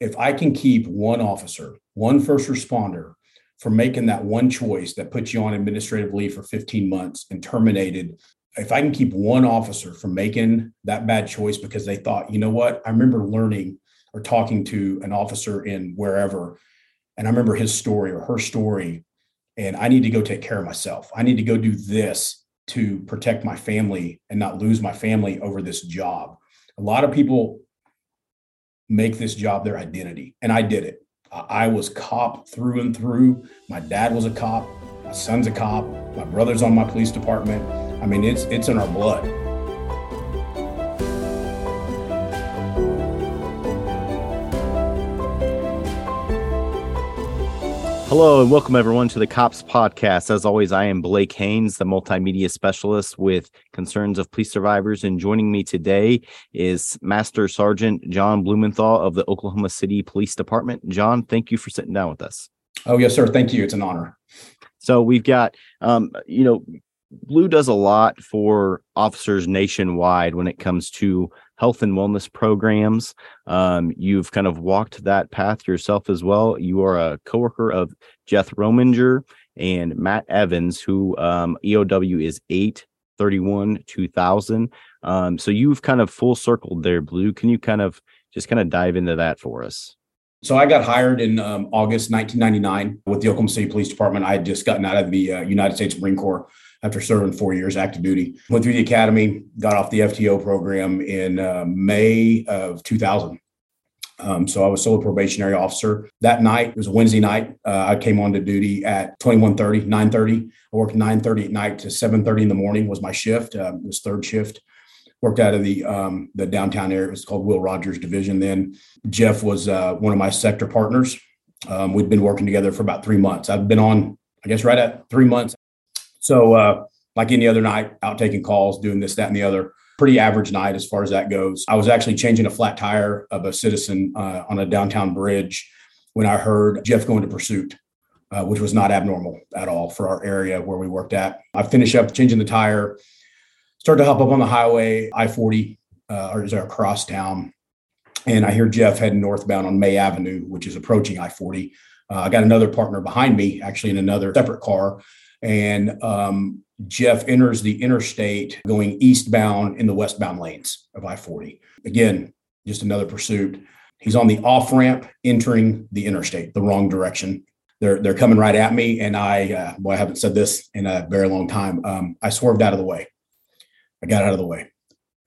if I can keep one officer, one first responder from making that one choice that puts you on administrative leave for 15 months and terminated, if I can keep one officer from making that bad choice because they thought, you know what, I remember learning or talking to an officer in wherever, and I remember his story or her story, and I need to go take care of myself. I need to go do this to protect my family and not lose my family over this job. A lot of people make this job their identity. And I did it. I was cop through and through. My dad was a cop. My son's a cop. My brother's on my police department. I mean, it's it's in our blood. Hello and welcome everyone to the Cops Podcast. As always, I am Blake Haynes, the multimedia specialist with concerns of police survivors. And joining me today is Master Sergeant John Blumenthal of the Oklahoma City Police Department. John, thank you for sitting down with us. Oh, yes, sir. Thank you. It's an honor. So we've got, um, you know, Blue does a lot for officers nationwide when it comes to health and wellness programs. Um, you've kind of walked that path yourself as well. You are a coworker of Jeff Rominger and Matt Evans, who um, EOW is 831 2000. Um, so you've kind of full circled there, Blue. Can you kind of just kind of dive into that for us? So I got hired in um, August 1999 with the Oklahoma City Police Department. I had just gotten out of the uh, United States Marine Corps after serving four years active duty. Went through the academy, got off the FTO program in uh, May of 2000. Um, so I was solo probationary officer. That night, it was a Wednesday night. Uh, I came on to duty at 2130, 930. I worked 930 at night to 730 in the morning was my shift. Um, it was third shift. Worked out of the um, the downtown area. It was called Will Rogers Division. Then Jeff was uh, one of my sector partners. Um, we'd been working together for about three months. I've been on, I guess, right at three months so, uh, like any other night, out taking calls, doing this, that, and the other. Pretty average night as far as that goes. I was actually changing a flat tire of a citizen uh, on a downtown bridge when I heard Jeff going to pursuit, uh, which was not abnormal at all for our area where we worked at. I finished up changing the tire, start to hop up on the highway, I 40, uh, or is there across town? And I hear Jeff heading northbound on May Avenue, which is approaching I 40. Uh, I got another partner behind me, actually in another separate car and um, Jeff enters the interstate going eastbound in the westbound lanes of I 40. Again, just another pursuit. He's on the off ramp entering the interstate, the wrong direction. They're, they're coming right at me. And I, uh, boy, I haven't said this in a very long time. Um, I swerved out of the way. I got out of the way.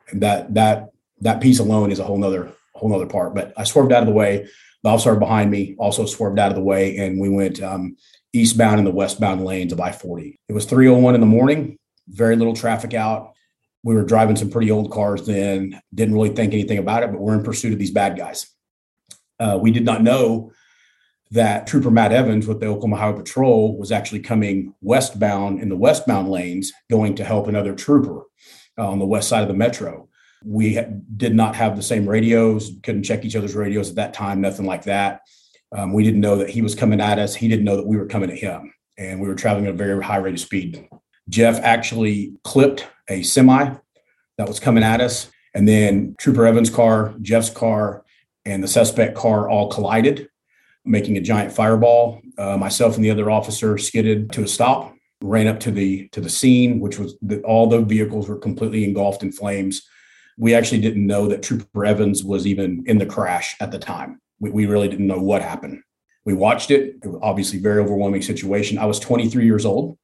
And that, that, that piece alone is a whole nother, whole nother part, but I swerved out of the way. The officer behind me also swerved out of the way. And we went um, eastbound and the westbound lanes of I 40. It was 301 in the morning, very little traffic out. We were driving some pretty old cars then, didn't really think anything about it, but we're in pursuit of these bad guys. Uh, we did not know that Trooper Matt Evans with the Oklahoma Highway Patrol was actually coming westbound in the westbound lanes, going to help another trooper uh, on the west side of the metro. We did not have the same radios, couldn't check each other's radios at that time, nothing like that. Um, we didn't know that he was coming at us. He didn't know that we were coming at him. And we were traveling at a very high rate of speed. Jeff actually clipped a semi that was coming at us. And then Trooper Evans' car, Jeff's car, and the suspect car all collided, making a giant fireball. Uh, myself and the other officer skidded to a stop, ran up to the to the scene, which was that all the vehicles were completely engulfed in flames. We actually didn't know that Trooper Evans was even in the crash at the time we, we really didn't know what happened. We watched it. It was obviously very overwhelming situation. I was 23 years old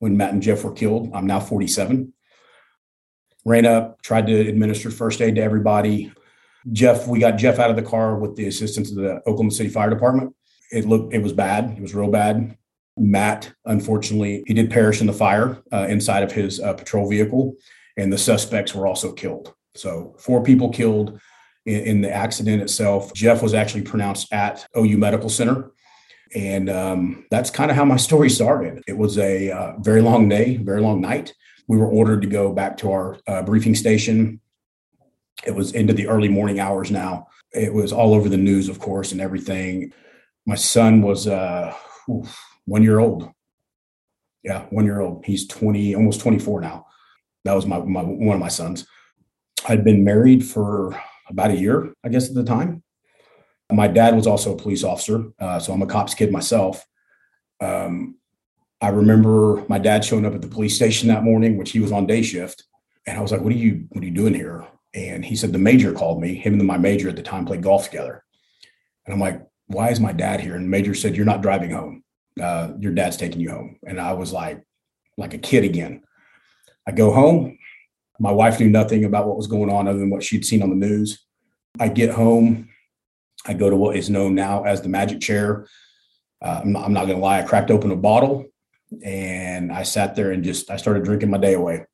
when Matt and Jeff were killed. I'm now 47. Ran up, tried to administer first aid to everybody. Jeff, we got Jeff out of the car with the assistance of the Oklahoma City Fire Department. It looked, it was bad. It was real bad. Matt, unfortunately, he did perish in the fire uh, inside of his uh, patrol vehicle, and the suspects were also killed. So, four people killed, in, in the accident itself. Jeff was actually pronounced at OU Medical Center. And um, that's kind of how my story started. It was a uh, very long day, very long night. We were ordered to go back to our uh, briefing station. It was into the early morning hours now. It was all over the news, of course, and everything. My son was uh, oof, one year old. Yeah, one year old. He's 20, almost 24 now. That was my, my one of my sons. I'd been married for about a year, I guess, at the time. My dad was also a police officer, uh, so I'm a cops kid myself. Um, I remember my dad showing up at the police station that morning, which he was on day shift, and I was like, "What are you What are you doing here?" And he said the major called me. Him and my major at the time played golf together, and I'm like, "Why is my dad here?" And major said, "You're not driving home. Uh, your dad's taking you home." And I was like, like a kid again. I go home. My wife knew nothing about what was going on other than what she'd seen on the news. I get home. I go to what is known now as the magic chair. Uh, I'm not, not going to lie. I cracked open a bottle and I sat there and just I started drinking my day away.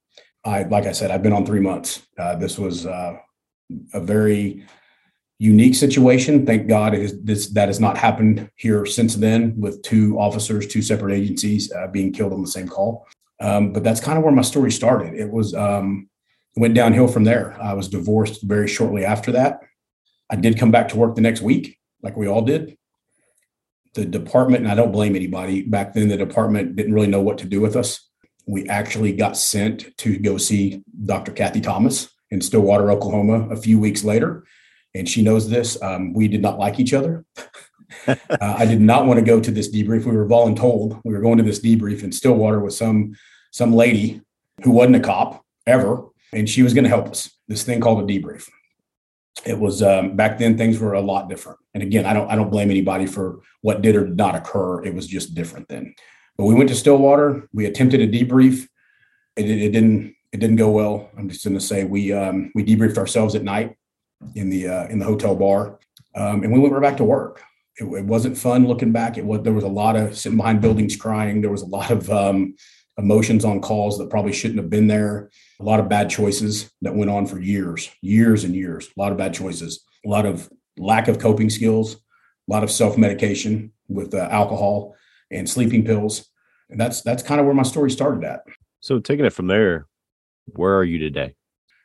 I like I said, I've been on three months. Uh, this was uh, a very unique situation. Thank God this that has not happened here since then with two officers, two separate agencies uh, being killed on the same call. Um, but that's kind of where my story started. It was um, went downhill from there. I was divorced very shortly after that. I did come back to work the next week, like we all did. The department, and I don't blame anybody, back then the department didn't really know what to do with us. We actually got sent to go see Dr. Kathy Thomas in Stillwater, Oklahoma, a few weeks later. And she knows this. Um, we did not like each other. uh, I did not want to go to this debrief. We were voluntold. We were going to this debrief in Stillwater with some some lady who wasn't a cop ever, and she was going to help us. This thing called a debrief. It was um, back then things were a lot different. And again, I don't I don't blame anybody for what did or did not occur. It was just different then. But we went to Stillwater. We attempted a debrief. It, it, it didn't it didn't go well. I'm just going to say we um, we debriefed ourselves at night in the uh, in the hotel bar, um, and we went right back to work. It, it, wasn't fun looking back. It was there was a lot of sitting behind buildings crying. There was a lot of um, emotions on calls that probably shouldn't have been there. A lot of bad choices that went on for years, years and years. A lot of bad choices. A lot of lack of coping skills. A lot of self medication with uh, alcohol and sleeping pills. And that's that's kind of where my story started at. So taking it from there, where are you today?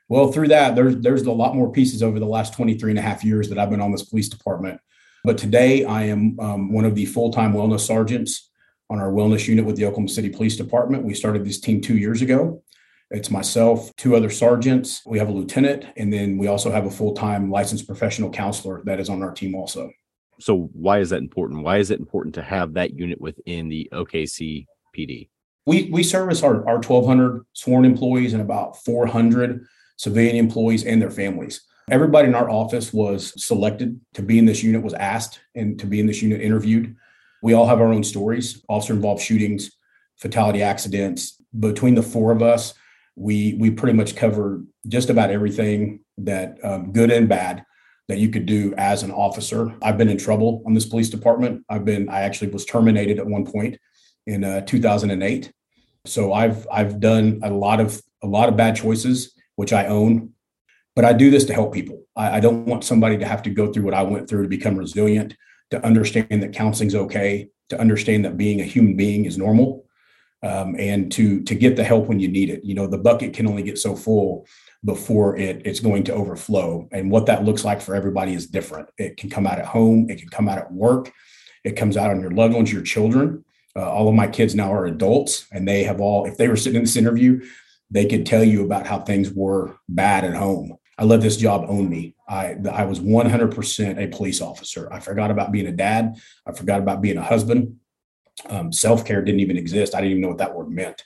Well, through that, there's there's a lot more pieces over the last 23 and a half years that I've been on this police department. But today I am um, one of the full-time wellness sergeants on our wellness unit with the Oklahoma City Police Department. We started this team two years ago. It's myself, two other sergeants. We have a lieutenant, and then we also have a full-time licensed professional counselor that is on our team also. So why is that important? Why is it important to have that unit within the OKC PD? We we service our, our 1,200 sworn employees and about 400 civilian employees and their families. Everybody in our office was selected to be in this unit, was asked and to be in this unit interviewed. We all have our own stories, officer involved shootings, fatality accidents. Between the four of us, we we pretty much cover just about everything that um, good and bad that you could do as an officer. I've been in trouble on this police department. I've been I actually was terminated at one point in uh, 2008. So I've I've done a lot of a lot of bad choices which I own. But I do this to help people. I, I don't want somebody to have to go through what I went through to become resilient, to understand that counseling's okay, to understand that being a human being is normal, um, and to to get the help when you need it. You know, the bucket can only get so full before it it's going to overflow. And what that looks like for everybody is different. It can come out at home, it can come out at work, it comes out on your loved ones, your children. Uh, all of my kids now are adults, and they have all. If they were sitting in this interview, they could tell you about how things were bad at home. I let this job own me. I I was 100% a police officer. I forgot about being a dad. I forgot about being a husband. Um, Self care didn't even exist. I didn't even know what that word meant.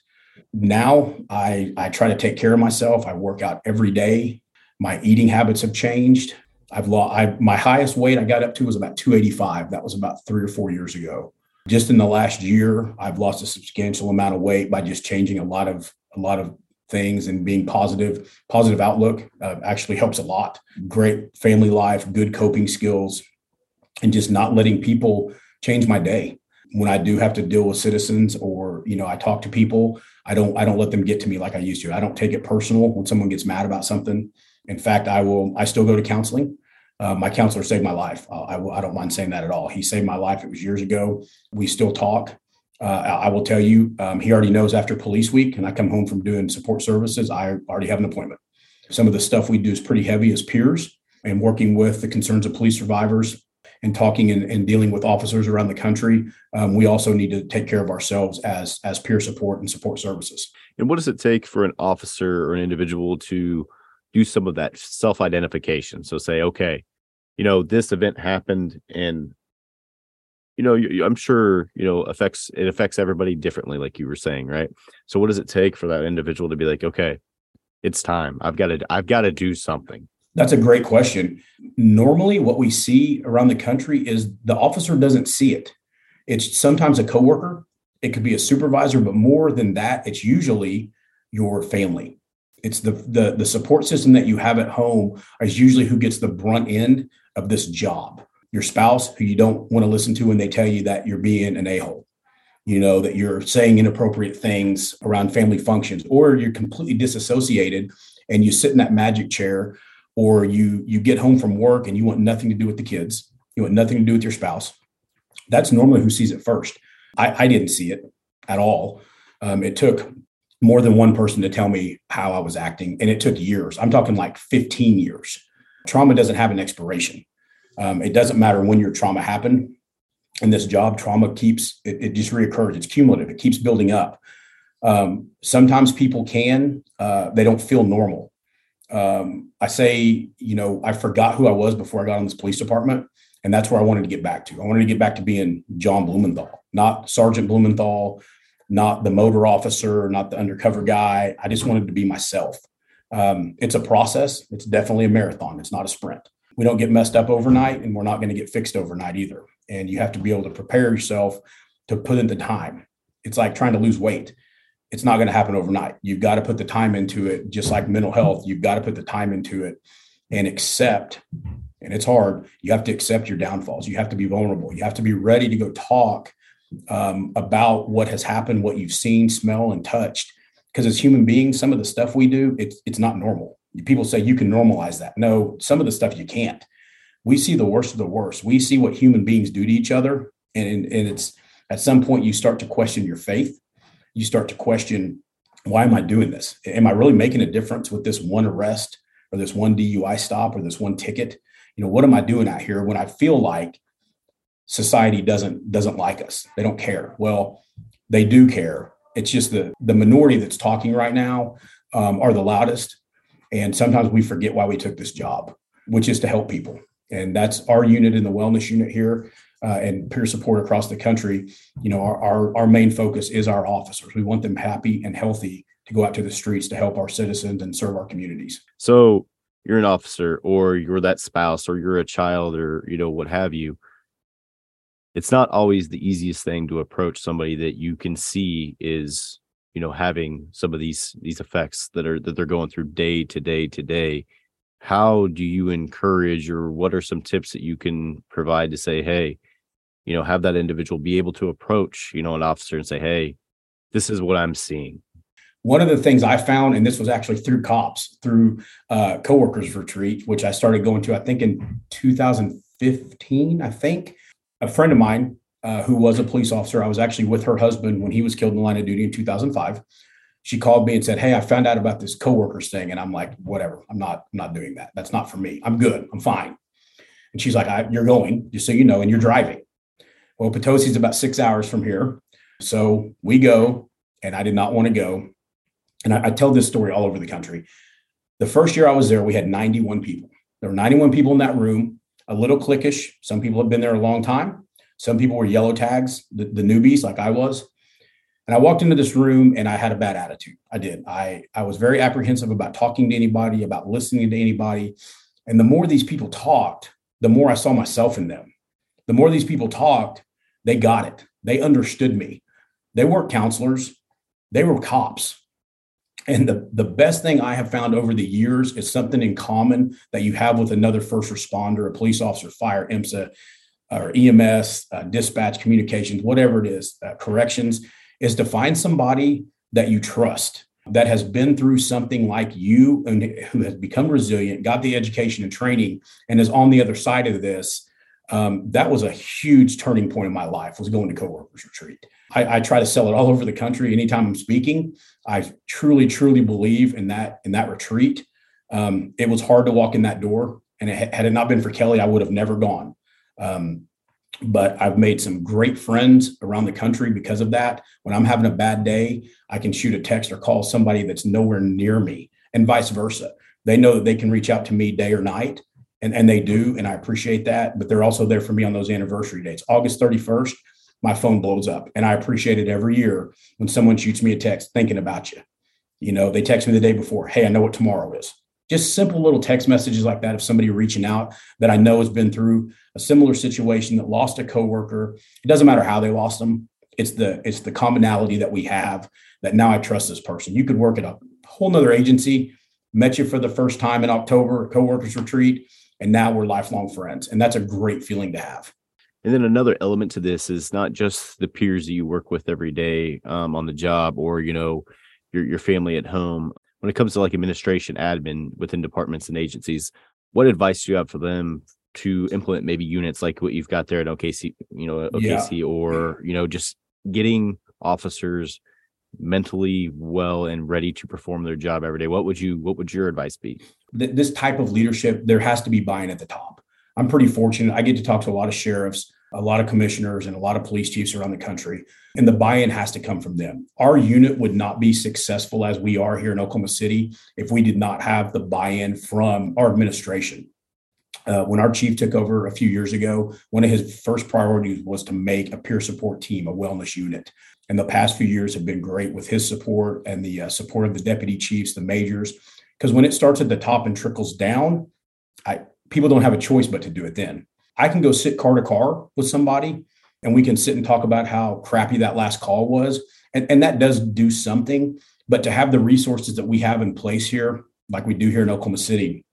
Now I I try to take care of myself. I work out every day. My eating habits have changed. I've lost. I my highest weight I got up to was about 285. That was about three or four years ago. Just in the last year, I've lost a substantial amount of weight by just changing a lot of a lot of things and being positive positive outlook uh, actually helps a lot. Great family life good coping skills and just not letting people change my day. When i do have to deal with citizens or you know i talk to people i don't i don't let them get to me like i used to. I don't take it personal when someone gets mad about something. In fact i will i still go to counseling. Uh, my counselor saved my life. Uh, I, I don't mind saying that at all. He saved my life. It was years ago. We still talk uh, I will tell you, um, he already knows after police week, and I come home from doing support services, I already have an appointment. Some of the stuff we do is pretty heavy as peers and working with the concerns of police survivors and talking and, and dealing with officers around the country. Um, we also need to take care of ourselves as as peer support and support services. And what does it take for an officer or an individual to do some of that self identification? So say, okay, you know, this event happened and you know, you, I'm sure, you know, affects it affects everybody differently, like you were saying, right? So what does it take for that individual to be like, okay, it's time. I've got to I've got to do something. That's a great question. Normally, what we see around the country is the officer doesn't see it. It's sometimes a coworker, it could be a supervisor, but more than that, it's usually your family. It's the the the support system that you have at home is usually who gets the brunt end of this job. Your spouse, who you don't want to listen to when they tell you that you're being an a-hole. You know that you're saying inappropriate things around family functions or you're completely disassociated and you sit in that magic chair or you you get home from work and you want nothing to do with the kids you want nothing to do with your spouse that's normally who sees it first. I, I didn't see it at all. Um, it took more than one person to tell me how i was acting and it took years. I'm talking like 15 years. Trauma doesn't have an expiration um, it doesn't matter when your trauma happened in this job trauma keeps it, it just reoccurs it's cumulative it keeps building up um, sometimes people can uh, they don't feel normal um, I say, you know, I forgot who I was before I got on this police department. And that's where I wanted to get back to. I wanted to get back to being John Blumenthal, not Sergeant Blumenthal, not the motor officer, not the undercover guy. I just wanted to be myself. Um, it's a process. It's definitely a marathon. It's not a sprint. We don't get messed up overnight, and we're not going to get fixed overnight either. And you have to be able to prepare yourself to put in the time. It's like trying to lose weight it's not going to happen overnight. You've got to put the time into it, just like mental health. You've got to put the time into it and accept. And it's hard. You have to accept your downfalls. You have to be vulnerable. You have to be ready to go talk um, about what has happened, what you've seen, smell, and touched. Because as human beings, some of the stuff we do, it's it's not normal. People say you can normalize that. No, some of the stuff you can't. We see the worst of the worst. We see what human beings do to each other, and and it's at some point you start to question your faith you start to question why am I doing this? Am I really making a difference with this one arrest or this one DUI stop or this one ticket? You know, what am I doing out here when I feel like society doesn't doesn't like us? They don't care. Well, they do care. It's just the the minority that's talking right now um, are the loudest, and sometimes we forget why we took this job, which is to help people. And that's our unit in the wellness unit here uh, and peer support across the country, you know, our, our, our main focus is our officers. We want them happy and healthy to go out to the streets to help our citizens and serve our communities. So you're an officer or you're that spouse or you're a child or, you know, what have you. It's not always the easiest thing to approach somebody that you can see is, you know, having some of these these effects that are that they're going through day to day to day how do you encourage or what are some tips that you can provide to say hey you know have that individual be able to approach you know an officer and say hey this is what i'm seeing. One of the things i found and this was actually through cops through uh, co-workers retreat which i started going to i think in 2015 i think. A friend of mine uh, who was a police officer i was actually with her husband when he was killed in the line of duty in 2005 she called me and said hey i found out about this co-workers thing and i'm like whatever i'm not i'm not doing that that's not for me i'm good i'm fine and she's like you're going just so you know and you're driving well, Potosi is about six hours from here. So we go, and I did not want to go. And I, I, tell this story all over the country. The first year I was there, we had 91 people. There were 91 people in that room, a little cliquish. Some people have been there a long time. Some people were yellow tags, the, the newbies like I was. And I walked into this room and I had a bad attitude. I did. I, I was very apprehensive about talking to anybody, about listening to anybody. And the more these people talked, the more I saw myself in them. The more these people talked, they got it. They understood me. They weren't counselors, they were cops. And the, the best thing I have found over the years is something in common that you have with another first responder, a police officer, fire, IMSA, or EMS, uh, dispatch, communications, whatever it is, uh, corrections, is to find somebody that you trust that has been through something like you and who has become resilient, got the education and training, and is on the other side of this. Um, that was a huge turning point in my life was going to co-workers retreat. I, I, try to sell it all over the country anytime i'm speaking. I truly truly believe in that in that retreat. Um, it was hard to walk in that door and it, had it not been for kelly i would have never gone um, but i've made some great friends around the country because of that when i'm having a bad day i can shoot a text or call somebody that's nowhere near me and vice versa they know that they can reach out to me day or night And, and they do, and I appreciate that. But they're also there for me on those anniversary dates. August 31st, my phone blows up. And I appreciate it every year when someone shoots me a text thinking about you. You know, they text me the day before, hey, I know what tomorrow is. Just simple little text messages like that of somebody reaching out that I know has been through a similar situation that lost a coworker. It doesn't matter how they lost them. It's the it's the commonality that we have that now I trust this person. You could work at a whole nother agency, met you for the first time in October, coworkers retreat, and now we're lifelong friends. And that's a great feeling to have. And then another element to this is not just the peers that you work with every day um, on the job or, you know, your, your family at home. When it comes to like administration, admin within departments and agencies, what advice do you have for them to implement maybe units like what you've got there at OKC, you know, OKC yeah. or, you know, just getting officers mentally well and ready to perform their job every day. What would you what would your advice be? This type of leadership there has to be buy-in at the top. I'm pretty fortunate. I get to talk to a lot of sheriffs a lot of commissioners and a lot of police chiefs around the country and the buy-in has to come from them. Our unit would not be successful as we are here in oklahoma city if we did not have the buy-in from our administration uh, when our chief took over a few years ago, one of his first priorities was to make a peer support team, a wellness unit and the past few years have been great with his support and the uh, support of the deputy chiefs, the majors. Because when it starts at the top and trickles down, I people don't have a choice but to do it. Then I can go sit car to car with somebody, and we can sit and talk about how crappy that last call was, and and that does do something. But to have the resources that we have in place here, like we do here in Oklahoma City,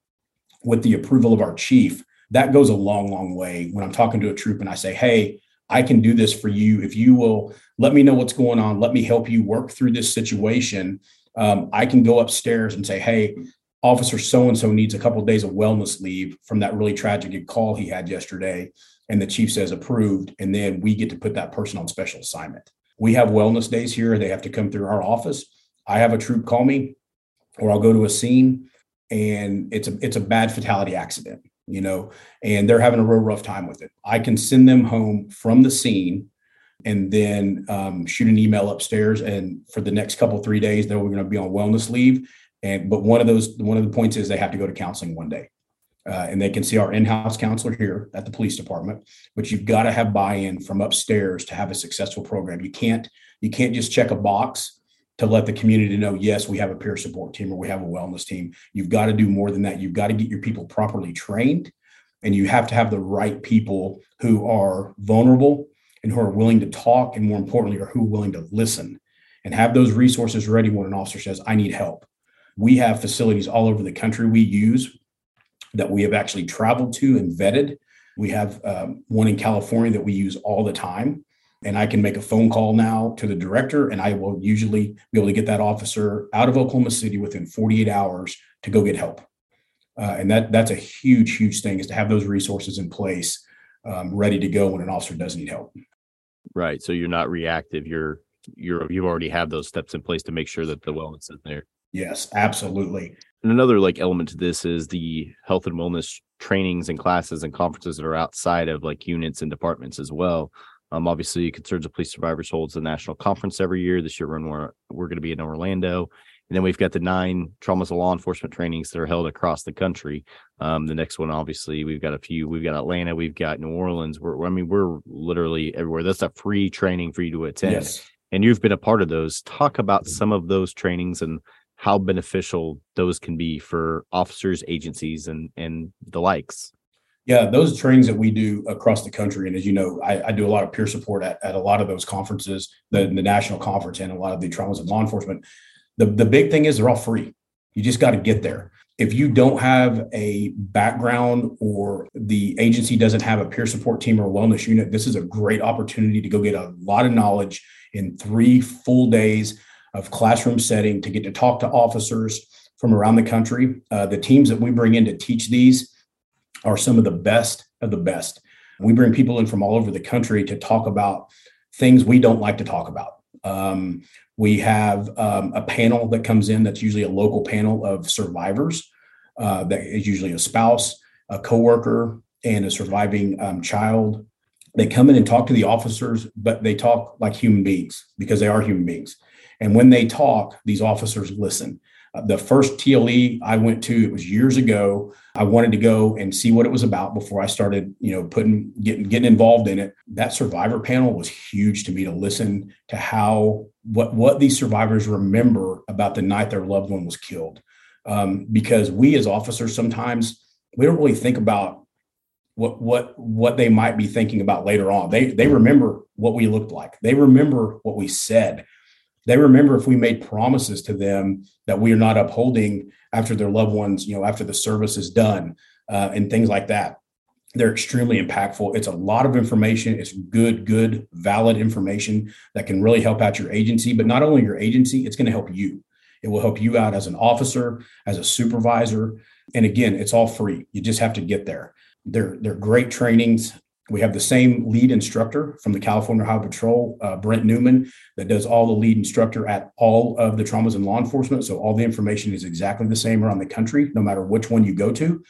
with the approval of our chief, that goes a long, long way. When I'm talking to a troop and I say, "Hey," I can do this for you if you will let me know what's going on. Let me help you work through this situation. Um, I can go upstairs and say, hey, officer so and so needs a couple of days of wellness leave from that really tragic call he had yesterday. And the chief says approved. And then we get to put that person on special assignment. We have wellness days here. They have to come through our office. I have a troop call me, or I'll go to a scene and it's a it's a bad fatality accident you know, and they're having a real rough time with it. I can send them home from the scene and then um, shoot an email upstairs. And for the next couple three days, they're going to be on wellness leave. And but one of those one of the points is they have to go to counseling one day. Uh, and they can see our in-house counselor here at the police department but you've got to have buy-in from upstairs to have a successful program you can't you can't just check a box to let the community know, yes, we have a peer support team or we have a wellness team. You've got to do more than that. You've got to get your people properly trained and you have to have the right people who are vulnerable and who are willing to talk and more importantly are who are willing to listen and have those resources ready when an officer says i need help we have facilities all over the country we use that we have actually traveled to and vetted we have um, one in california that we use all the time and I can make a phone call now to the director, and I will usually be able to get that officer out of Oklahoma City within 48 hours to go get help. Uh, and that that's a huge, huge thing is to have those resources in place, um, ready to go when an officer does need help. Right. So you're not reactive. You're you're you already have those steps in place to make sure that the wellness is there. Yes, absolutely. And another like element to this is the health and wellness trainings and classes and conferences that are outside of like units and departments as well. Um, obviously, Concerns of Police Survivors holds a national conference every year. This year, we're we're going to be in Orlando, and then we've got the nine traumas of law enforcement trainings that are held across the country. Um, the next one, obviously, we've got a few. We've got Atlanta, we've got New Orleans. We're, I mean, we're literally everywhere. That's a free training for you to attend, yes. and you've been a part of those. Talk about some of those trainings and how beneficial those can be for officers, agencies, and and the likes. Yeah, those trainings that we do across the country, and as you know, I, I do a lot of peer support at, at a lot of those conferences, the, the national conference, and a lot of the traumas of law enforcement. The, the big thing is they're all free. You just got to get there. If you don't have a background or the agency doesn't have a peer support team or wellness unit, this is a great opportunity to go get a lot of knowledge in three full days of classroom setting to get to talk to officers from around the country. Uh, the teams that we bring in to teach these are some of the best of the best. We bring people in from all over the country to talk about things we don't like to talk about. Um, we have um, a panel that comes in that's usually a local panel of survivors. Uh, that is usually a spouse, a coworker, and a surviving um, child. They come in and talk to the officers, but they talk like human beings because they are human beings. And when they talk, these officers listen. The first TLE I went to, it was years ago. I wanted to go and see what it was about before I started, you know, putting getting getting involved in it. That survivor panel was huge to me to listen to how what what these survivors remember about the night their loved one was killed. Um, because we as officers sometimes we don't really think about what what what they might be thinking about later on. They they remember what we looked like. They remember what we said. They remember if we made promises to them that we are not upholding after their loved ones, you know, after the service is done, uh, and things like that. They're extremely impactful. It's a lot of information. It's good, good, valid information that can really help out your agency. But not only your agency, it's going to help you. It will help you out as an officer, as a supervisor. And again, it's all free. You just have to get there. They're, they're great trainings. We have the same lead instructor from the California Highway Patrol, uh, Brent Newman, that does all the lead instructor at all of the traumas in law enforcement. So all the information is exactly the same around the country, no matter which one you go to.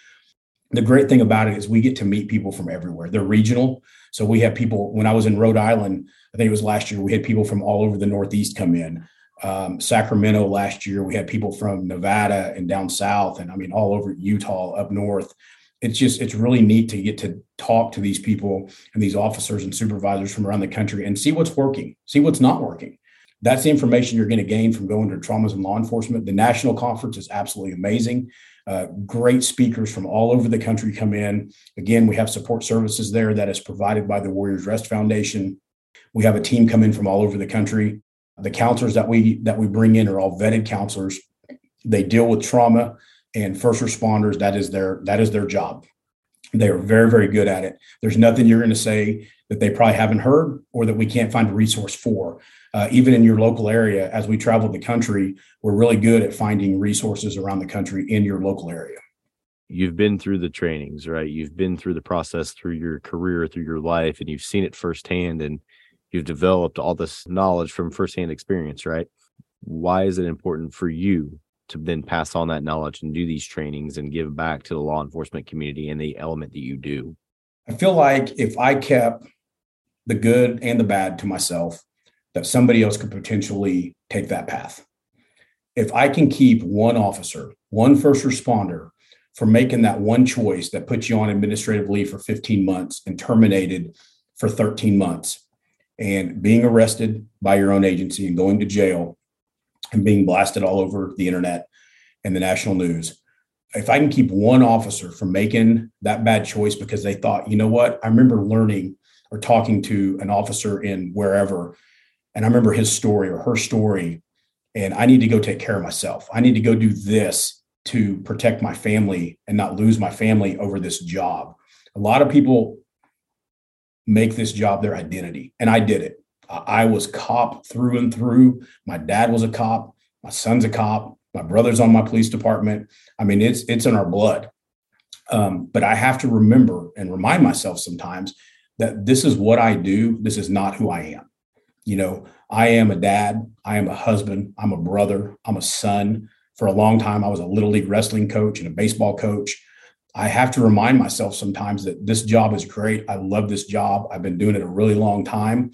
The great thing about it is we get to meet people from everywhere. They're regional. So we have people, when I was in Rhode Island, I think it was last year, we had people from all over the Northeast come in. Um, Sacramento last year, we had people from Nevada and down south, and I mean, all over Utah, up north it's just it's really neat to get to talk to these people and these officers and supervisors from around the country and see what's working see what's not working. That's the information you're going to gain from going to traumas and law enforcement. The national conference is absolutely amazing. Uh, great speakers from all over the country come in. Again we have support services there that is provided by the warriors rest foundation. We have a team come in from all over the country. The counselors that we that we bring in are all vetted counselors. They deal with trauma and first responders that is their that is their job. They are very very good at it. There's nothing you're going to say that they probably haven't heard or that we can't find a resource for. Uh, even in your local area as we travel the country we're really good at finding resources around the country in your local area. You've been through the trainings right? You've been through the process through your career through your life and you've seen it firsthand and you've developed all this knowledge from firsthand experience right? Why is it important for you to then pass on that knowledge and do these trainings and give back to the law enforcement community and the element that you do? I feel like if I kept the good and the bad to myself, that somebody else could potentially take that path. If I can keep one officer, one first responder from making that one choice that puts you on administrative leave for 15 months and terminated for 13 months and being arrested by your own agency and going to jail and being blasted all over the internet and the national news. If I can keep one officer from making that bad choice because they thought, you know what, I remember learning or talking to an officer in wherever, and I remember his story or her story, and I need to go take care of myself. I need to go do this to protect my family and not lose my family over this job. A lot of people make this job their identity, and I did it. I was cop through and through. My dad was a cop. My son's a cop. My brother's on my police department. I mean, it's it's in our blood. Um, but I have to remember and remind myself sometimes that this is what I do. This is not who I am. You know, I am a dad. I am a husband. I'm a brother. I'm a son. For a long time, I was a little league wrestling coach and a baseball coach. I have to remind myself sometimes that this job is great. I love this job. I've been doing it a really long time.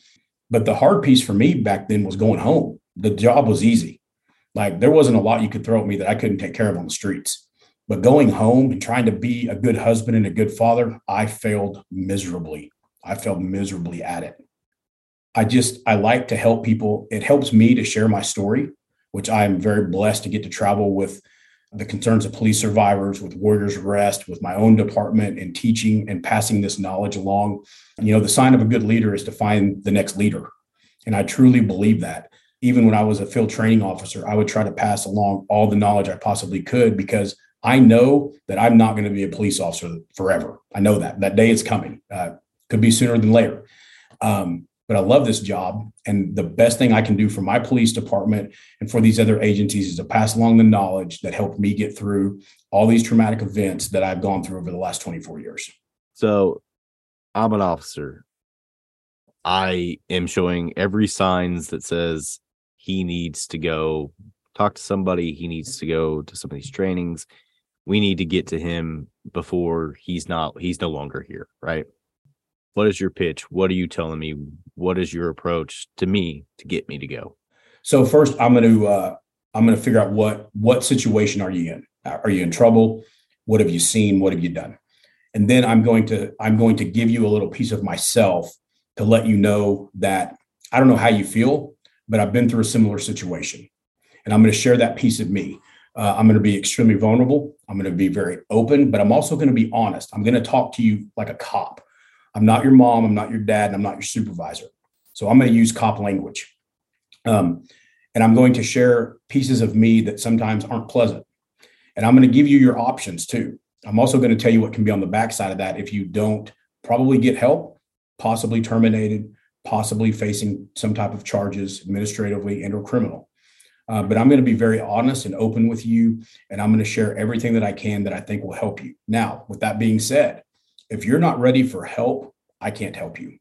But the hard piece for me back then was going home. The job was easy. Like there wasn't a lot you could throw at me that I couldn't take care of on the streets. But going home and trying to be a good husband and a good father, I failed miserably. I failed miserably at it. I just, I like to help people. It helps me to share my story, which I am very blessed to get to travel with the concerns of police survivors, with Warriors Rest, with my own department, and teaching and passing this knowledge along. You know, the sign of a good leader is to find the next leader. And I truly believe that. Even when I was a field training officer, I would try to pass along all the knowledge I possibly could because I know that I'm not going to be a police officer forever. I know that that day is coming. Uh, could be sooner than later. Um, but I love this job. And the best thing I can do for my police department and for these other agencies is to pass along the knowledge that helped me get through all these traumatic events that I've gone through over the last 24 years. So I'm an officer. I am showing every signs that says he needs to go talk to somebody. He needs to go to some of these trainings. We need to get to him before he's not, he's no longer here. Right what is your pitch? What are you telling me? What is your approach to me to get me to go? So first, I'm going to uh, I'm going to figure out what what situation are you in? Are you in trouble? What have you seen? What have you done? And then I'm going to I'm going to give you a little piece of myself to let you know that I don't know how you feel, but I've been through a similar situation, and I'm going to share that piece of me. Uh, I'm going to be extremely vulnerable. I'm going to be very open, but I'm also going to be honest. I'm going to talk to you like a cop. I'm not your mom. I'm not your dad. And I'm not your supervisor. So I'm going to use cop language. Um, and I'm going to share pieces of me that sometimes aren't pleasant. And I'm going to give you your options too. I'm also going to tell you what can be on the backside of that if you don't probably get help, possibly terminated, possibly facing some type of charges administratively and or criminal. Uh, but I'm going to be very honest and open with you, and I'm going to share everything that I can that I think will help you. Now, with that being said, if you're not ready for help, I can't help you.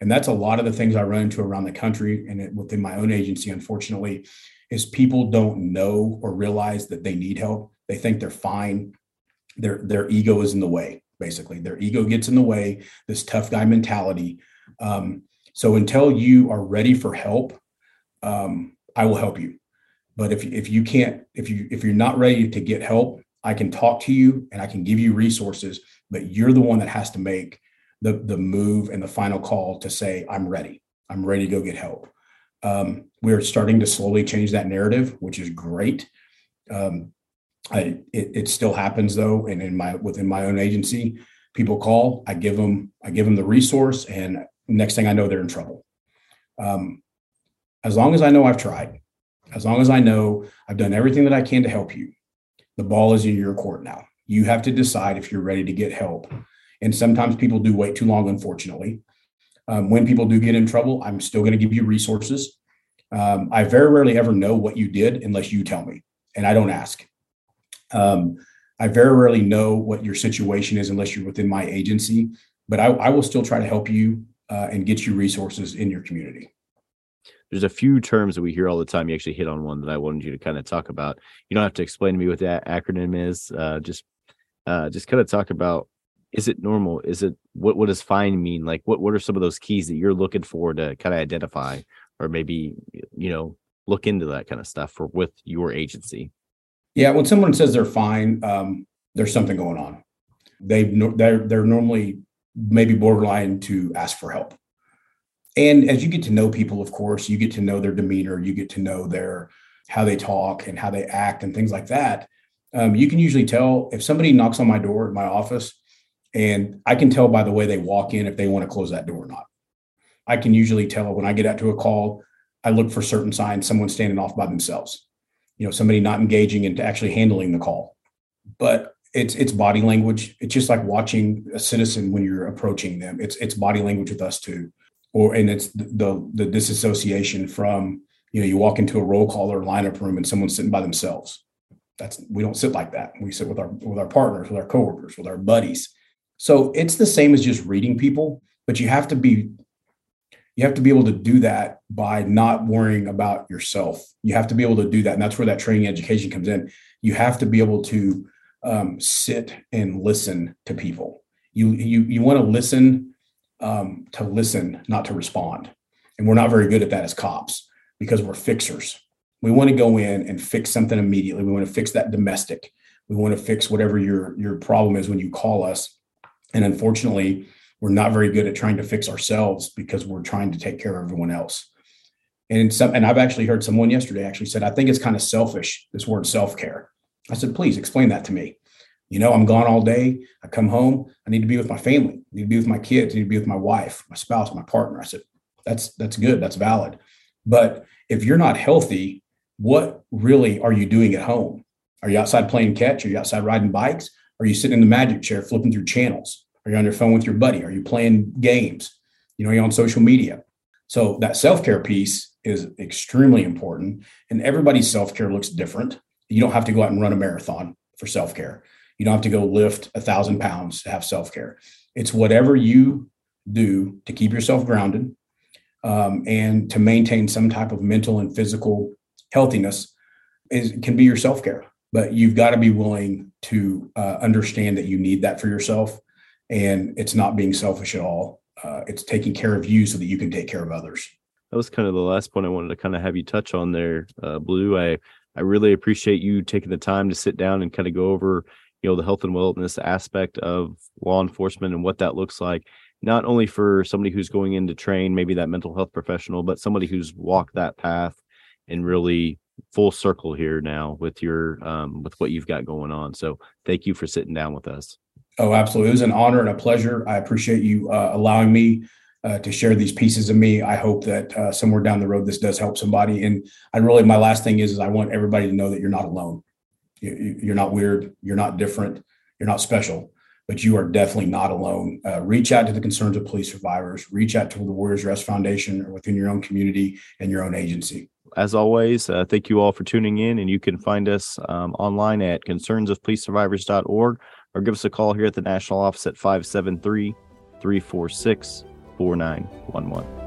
And that's a lot of the things I run into around the country and within my own agency, unfortunately, is people don't know or realize that they need help. They think they're fine. Their, their ego is in the way, basically. Their ego gets in the way, this tough guy mentality. Um, so until you are ready for help, um, I will help you. But if, if you can't, if you if you're not ready to get help, I can talk to you and I can give you resources, but you're the one that has to make the the move and the final call to say i'm ready. I'm ready to go get help. Um, we're starting to slowly change that narrative which is great. Um, I, it, it, still happens though and in my within my own agency people call i give them i give them the resource and next thing i know they're in trouble. Um, as long as i know i've tried as long as i know i've done everything that i can to help you the ball is in your court now you have to decide if you're ready to get help and sometimes people do wait too long, unfortunately. Um, when people do get in trouble, I'm still going to give you resources. Um, I very rarely ever know what you did unless you tell me, and I don't ask. Um, I very rarely know what your situation is unless you're within my agency, but I, I will still try to help you uh, and get you resources in your community. There's a few terms that we hear all the time. You actually hit on one that I wanted you to kind of talk about. You don't have to explain to me what that acronym is. Uh, just, uh, just kind of talk about is it normal? Is it what what does fine mean? Like what what are some of those keys that you're looking for to kind of identify or maybe you know look into that kind of stuff for with your agency? Yeah, when someone says they're fine, um, there's something going on. They they're they're normally maybe borderline to ask for help. And as you get to know people, of course, you get to know their demeanor, you get to know their how they talk and how they act and things like that. Um, you can usually tell if somebody knocks on my door at my office and I can tell by the way they walk in if they want to close that door or not. I can usually tell when I get out to a call, I look for certain signs, someone standing off by themselves, you know, somebody not engaging and actually handling the call. But it's it's body language. It's just like watching a citizen when you're approaching them. It's it's body language with us too. Or and it's the the, disassociation from, you know, you walk into a roll call or lineup room and someone's sitting by themselves. That's we don't sit like that. We sit with our with our partners, with our coworkers, with our buddies so it's the same as just reading people, but you have to be you have to be able to do that by not worrying about yourself. You have to be able to do that, and that's where that training education comes in. You have to be able to um, sit and listen to people. You you you want to listen um, to listen, not to respond. And we're not very good at that as cops because we're fixers. We want to go in and fix something immediately. We want to fix that domestic. We want to fix whatever your your problem is when you call us and unfortunately, we're not very good at trying to fix ourselves because we're trying to take care of everyone else. And some, and I've actually heard someone yesterday actually said, I think it's kind of selfish, this word self-care. I said, please explain that to me. You know, I'm gone all day. I come home. I need to be with my family. I need to be with my kids. I need to be with my wife, my spouse, my partner. I said, that's that's good. That's valid. But if you're not healthy, what really are you doing at home? Are you outside playing catch? Are you outside riding bikes? Are you sitting in the magic chair flipping through channels? Are you on your phone with your buddy? Are you playing games? You know, you're on social media. So that self-care piece is extremely important. And everybody's self-care looks different. You don't have to go out and run a marathon for self-care. You don't have to go lift a thousand pounds to have self-care. It's whatever you do to keep yourself grounded um, and to maintain some type of mental and physical healthiness is can be your self-care. But you've got to be willing to uh, understand that you need that for yourself and it's not being selfish at all. Uh, it's taking care of you so that you can take care of others. That was kind of the last point i wanted to kind of have you touch on there uh, blue. I I really appreciate you taking the time to sit down and kind of go over, you know, the health and wellness aspect of law enforcement and what that looks like, not only for somebody who's going in to train, maybe that mental health professional, but somebody who's walked that path and really full circle here now with your um, with what you've got going on. So thank you for sitting down with us. Oh, absolutely. It was an honor and a pleasure. I appreciate you uh, allowing me uh, to share these pieces of me. I hope that uh, somewhere down the road this does help somebody. And I really, my last thing is, is I want everybody to know that you're not alone. You, you're not weird. You're not different. You're not special. But you are definitely not alone. Uh, reach out to the concerns of police survivors. Reach out to the Warriors Rest Foundation or within your own community and your own agency as always, uh, thank you all for tuning in. And you can find us um, online at concernsofpolicesurvivors.org or give us a call here at the national office at 573 346 4911.